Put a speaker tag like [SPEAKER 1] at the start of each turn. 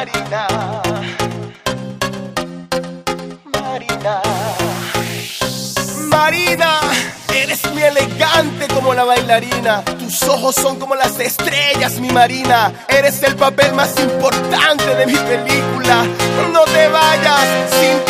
[SPEAKER 1] Marina. Marina. Marina, eres muy elegante como la bailarina. Tus ojos son como las estrellas, mi Marina. Eres el papel más importante de mi película. No te vayas, sin